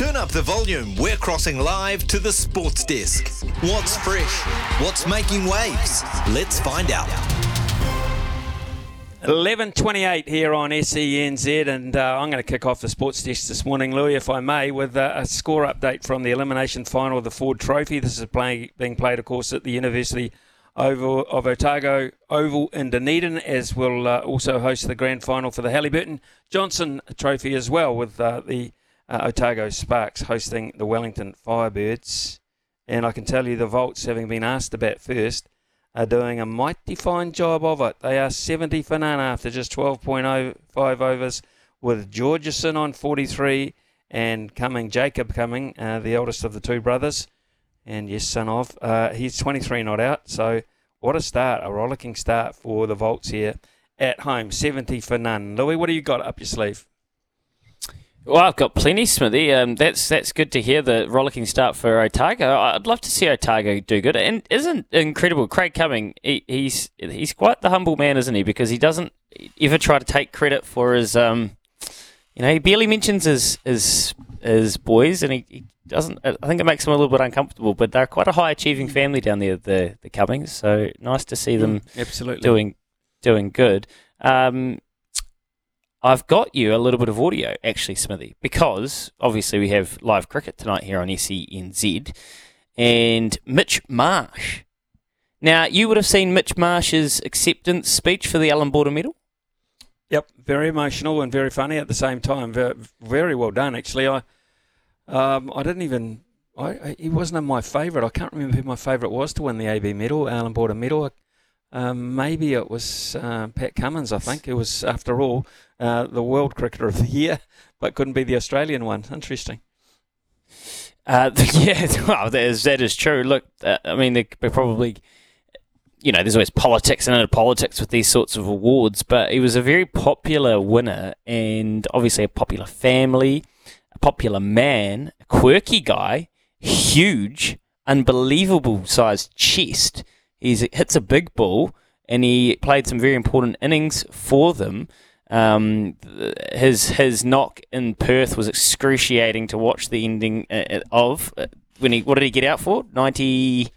Turn up the volume. We're crossing live to the sports desk. What's fresh? What's making waves? Let's find out. 11.28 here on SENZ, and uh, I'm going to kick off the sports desk this morning, Louis, if I may, with uh, a score update from the elimination final of the Ford Trophy. This is being played, of course, at the University Oval of Otago Oval in Dunedin, as will uh, also host the grand final for the Hallyburton Johnstone Trophy as well, with uh, the uh, Otago Sparks hosting the Wellington Firebirds. And I can tell you the Volts, having been asked about first, are doing a mighty fine job of it. They are 70 for none after just 12.05 overs, with Georgeson on 43 and Cumming, Jacob Cumming, uh, the eldest of the two brothers, and yes, son of. Uh, he's 23 not out, so what a start, a rollicking start for the Volts here at home, 70 for none. Louis, what do you got up your sleeve? Well, I've got plenty, Smithy. Um, that's that's good to hear the rollicking start for Otago. I'd love to see Otago do good. And isn't incredible? Craig Cumming, he, he's he's quite the humble man, isn't he? Because he doesn't ever try to take credit for his, um, you know, he barely mentions his his his boys, and he, he doesn't. I think it makes him a little bit uncomfortable. But they're quite a high achieving family down there, the the Cummings. So nice to see them absolutely doing doing good. Um, I've got you a little bit of audio, actually, Smithy, because obviously we have live cricket tonight here on SENZ, and Mitch Marsh. Now, you would have seen Mitch Marsh's acceptance speech for the Alan Border Medal. Yep, very emotional and very funny at the same time. Very, very well done, actually. I, um, I didn't even. I, I, he wasn't my favourite. I can't remember who my favourite was to win the AB medal, Alan Border medal. Um, maybe it was uh, Pat Cummins. I think it was, after all, uh, the World Cricketer of the Year, but couldn't be the Australian one. Interesting. Uh, yeah, well, that is, that is true. Look, uh, I mean, they probably, you know, there's always politics and politics with these sorts of awards, but he was a very popular winner and obviously a popular family, a popular man, a quirky guy, huge, unbelievable sized chest. He hits a big ball and he played some very important innings for them. Um, his his knock in Perth was excruciating to watch the ending uh, of. Uh, when he what did he get out for? Ninety.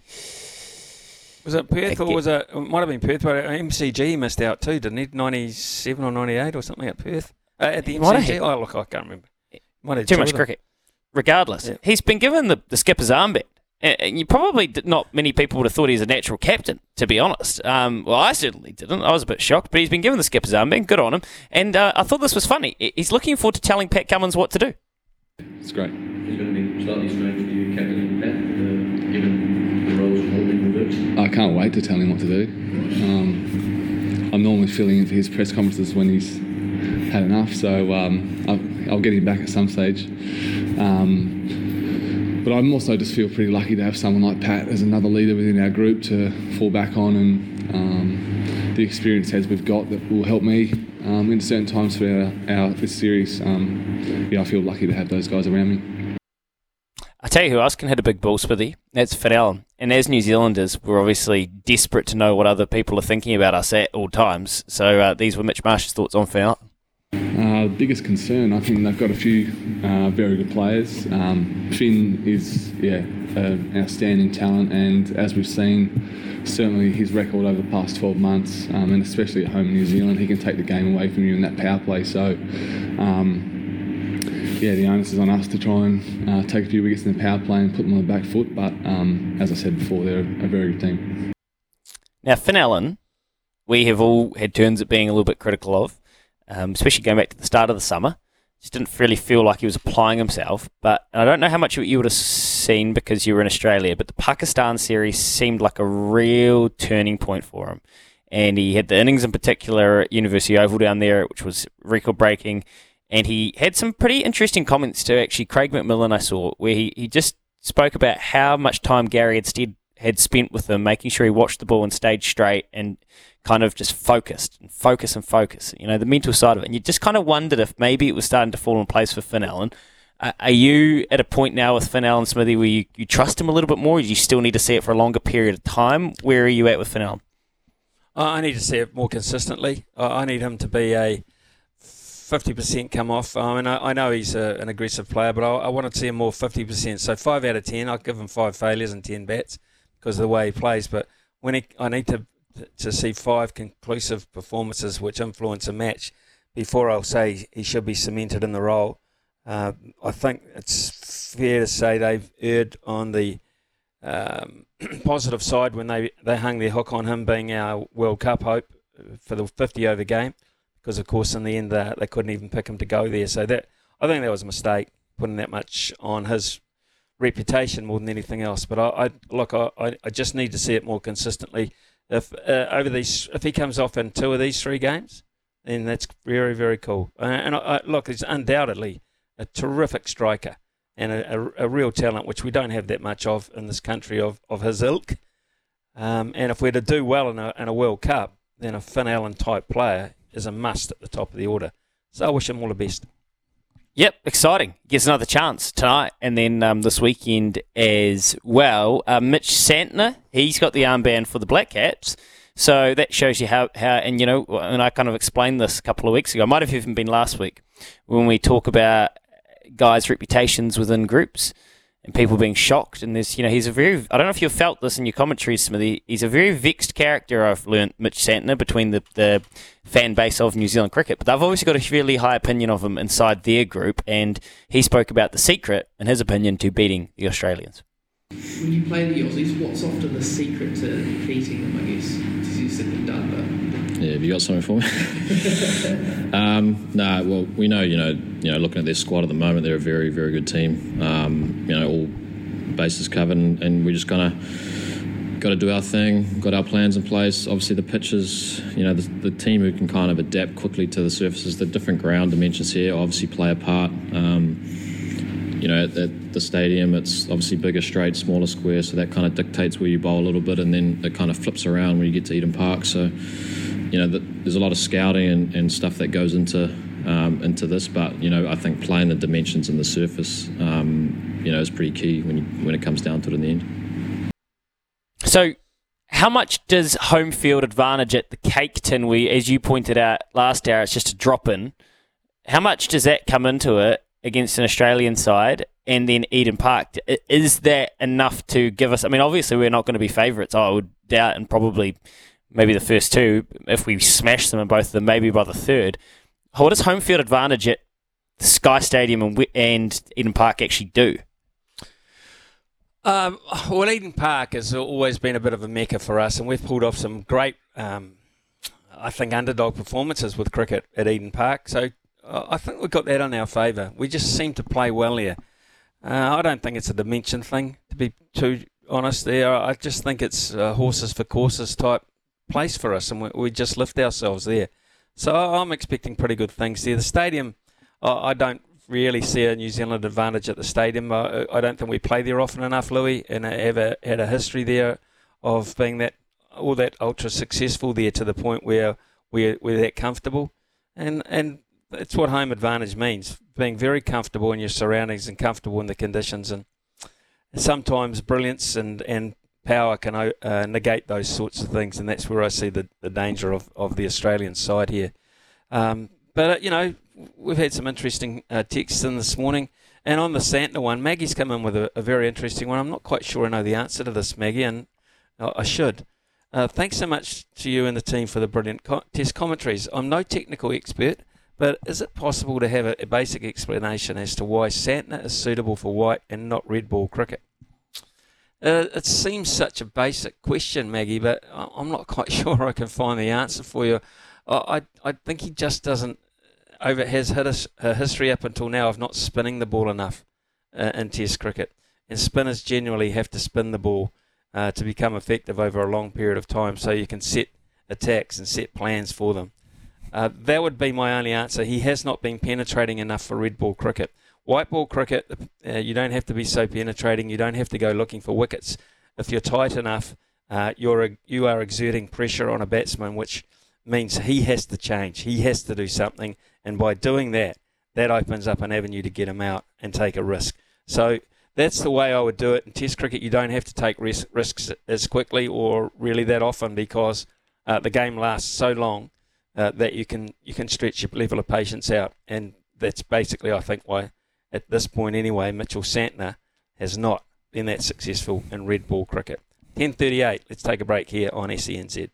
Was it Perth or was it? It might have been Perth, but MCG missed out too, didn't he? Ninety-seven or ninety-eight or something at Perth uh, at the MCG. Oh, look, I can't remember. Too much cricket. Regardless, Yeah. he's been given the, the skipper's armband. And and you probably did not many people would have thought he's a natural captain, to be honest. Um, well, I certainly didn't. I was a bit shocked, but he's been given the skipper's armband. Good on him. And uh, I thought this was funny. He's looking forward to telling Pat Cummins what to do. It's great. It's going to be slightly strange for you, captaining Pat, uh, given the roles and holding the boots. I can't wait to tell him what to do. Um, I'm normally filling in for his press conferences when he's had enough, so um, I'll, I'll get him back at some stage. But I'm also just feel pretty lucky to have someone like Pat as another leader within our group to fall back on and um, the experience heads we've got that will help me um, in certain times for our, our this series. Um, yeah, I feel lucky to have those guys around me. I tell you who else can hit a big ball, Smithy. That's Allen. And as New Zealanders, we're obviously desperate to know what other people are thinking about us at all times. So uh, these were Mitch Marsh's thoughts on Finn Allen. Biggest concern, I think they've got a few uh, very good players. Um, Finn is, yeah, an outstanding talent, and as we've seen, certainly his record over the past 12 months, um, and especially at home in New Zealand, he can take the game away from you in that power play. So, um, yeah, the onus is on us to try and uh, take a few wickets in the power play and put them on the back foot. But um, as I said before, they're a very good team. Now, Finn Allen, we have all had turns at being a little bit critical of, um, especially going back to the start of the summer. Just didn't really feel like he was applying himself. But I don't know how much you would have seen because you were in Australia, but the Pakistan series seemed like a real turning point for him. And he had the innings in particular at University Oval down there, which was record breaking. And he had some pretty interesting comments to actually Craig McMillan, I saw, where he, he just spoke about how much time Gary had, stead, had spent with him, making sure he watched the ball and stayed straight and kind of just focused and focus and focus, you know, the mental side of it. And you just kind of wondered if maybe it was starting to fall in place for Finn Allen. Uh, are you at a point now with Finn Allen Smithy where you, you trust him a little bit more? Or do you still need to see it for a longer period of time? Where are you at with Finn Allen? I need to see it more consistently. I need him to be a 50% come off. I mean, I, I know he's a, an aggressive player, but I, I, want to see him more 50%. So 5 out of 10, I'll give him 5 failures and 10 bats because of the way he plays. But when he, I need to to see five conclusive performances which influence a match before I'll say he should be cemented in the role. Uh, I think it's fair to say they've erred on the um, positive side when they, they hung their hook on him being our World Cup hope for the 50 over game, because of course in the end they, they couldn't even pick him to go there. So that I think that was a mistake putting that much on his reputation more than anything else. But I, I look, I, I just need to see it more consistently if uh, over these if he comes off in two of these three games, then that's very very cool. Uh, and I, I, look, he's undoubtedly a terrific striker and a, a, a, real talent, which we don't have that much of in this country of, of his ilk. Um, and if we're to do well in a, in a World Cup, then a Finn Allen type player is a must at the top of the order. So I wish him all the best. Yep, exciting. Gets another chance tonight and then um, this weekend as well. Uh, Mitch Santner, he's got the armband for the Black Caps. So that shows you how, how, and you know, and I kind of explained this a couple of weeks ago. I might have even been last week when we talk about guys' reputations within groups and people being shocked. And there's, you know, he's a very, I don't know if you've felt this in your commentaries, Smithy. He's a very vexed character, I've learned, Mitch Santner, between the, the fan base of New Zealand cricket. But they've obviously got a really high opinion of him inside their group. And he spoke about the secret, in his opinion, to beating the Australians. When you play the Aussies, what's often the secret to beating them, I guess? It's easier said than done, but yeah, have you got something for me? um, no, nah, well, we know, you know, you know, looking at their squad at the moment, they're a very, very good team. Um, you know, all bases covered, and, and we're just gonna got to do our thing. Got our plans in place. Obviously, the pitches, you know, the, the, team who can kind of adapt quickly to the surfaces. The different ground dimensions here obviously play a part. Um, you know, at, at, the stadium, it's obviously bigger straight, smaller square, so that kind of dictates where you bowl a little bit, and then it kind of flips around when you get to Eden Park. So you know, the, there's a lot of scouting and, and stuff that goes into um, into this. But you know, I think playing the dimensions and the surface, um, you know, is pretty key when you, when it comes down to it in the end. So, how much does home field advantage at the Cake Tin? We, as you pointed out last hour, it's just a drop in. How much does that come into it against an Australian side? And then Eden Park, is that enough to give us? I mean, obviously, we're not going to be favourites. I would doubt, and probably maybe the first two. If we smash them in both of them, maybe by the third. What does home field advantage at Sky Stadium and, and Eden Park actually do? Um, well, Eden Park has always been a bit of a mecca for us, and we've pulled off some great, um, I think, underdog performances with cricket at Eden Park. So uh, I think we've got that on our favour. We just seem to play well here. Uh, I don't think it's a dimension thing, to be too honest. There, I just think it's uh, horses for courses type place for us, and we, we just lift ourselves there. So I'm expecting pretty good things there. The stadium, I don't really see a New Zealand advantage at the stadium. I, I don't think we play there often enough, Louis, and have had a history there of being that all that ultra successful there to the point where we're, we're that comfortable. And and that's what home advantage means, being very comfortable in your surroundings and comfortable in the conditions. And sometimes brilliance and, and power can uh, negate those sorts of things, and that's where I see the, the danger of, of the Australian side here. Um, but, uh, you know, we've had some interesting uh, texts in this morning. And on the Santner one, Maggie's come in with a, a, very interesting one. I'm not quite sure I know the answer to this, Maggie, and I should. Uh, thanks so much to you and the team for the brilliant co- test commentaries. I'm no technical expert, But is it possible to have a, a basic explanation as to why Santner is suitable for white and not red ball cricket? Uh, it seems such a basic question, Maggie, but I'm not quite sure I can find the answer for you. I, I, think he just doesn't over has hit us a history up until now of not spinning the ball enough uh, in Test cricket, and spinners generally have to spin the ball uh, to become effective over a long period of time, so you can set attacks and set plans for them. Uh, that would be my only answer. He has not been penetrating enough for red ball cricket. White ball cricket, uh, you don't have to be so penetrating. You don't have to go looking for wickets. If you're tight enough, uh, you're you are exerting pressure on a batsman, which means he has to change. He has to do something, and by doing that, that opens up an avenue to get him out and take a risk. So that's the way I would do it. In Test cricket, you don't have to take ris- risks as quickly or really that often because uh, the game lasts so long uh, that you can you can stretch your level of patience out, and that's basically I think why at this point anyway Mitchell Santner has not been that successful in red ball cricket. 10:38. Let's take a break here on SENZ.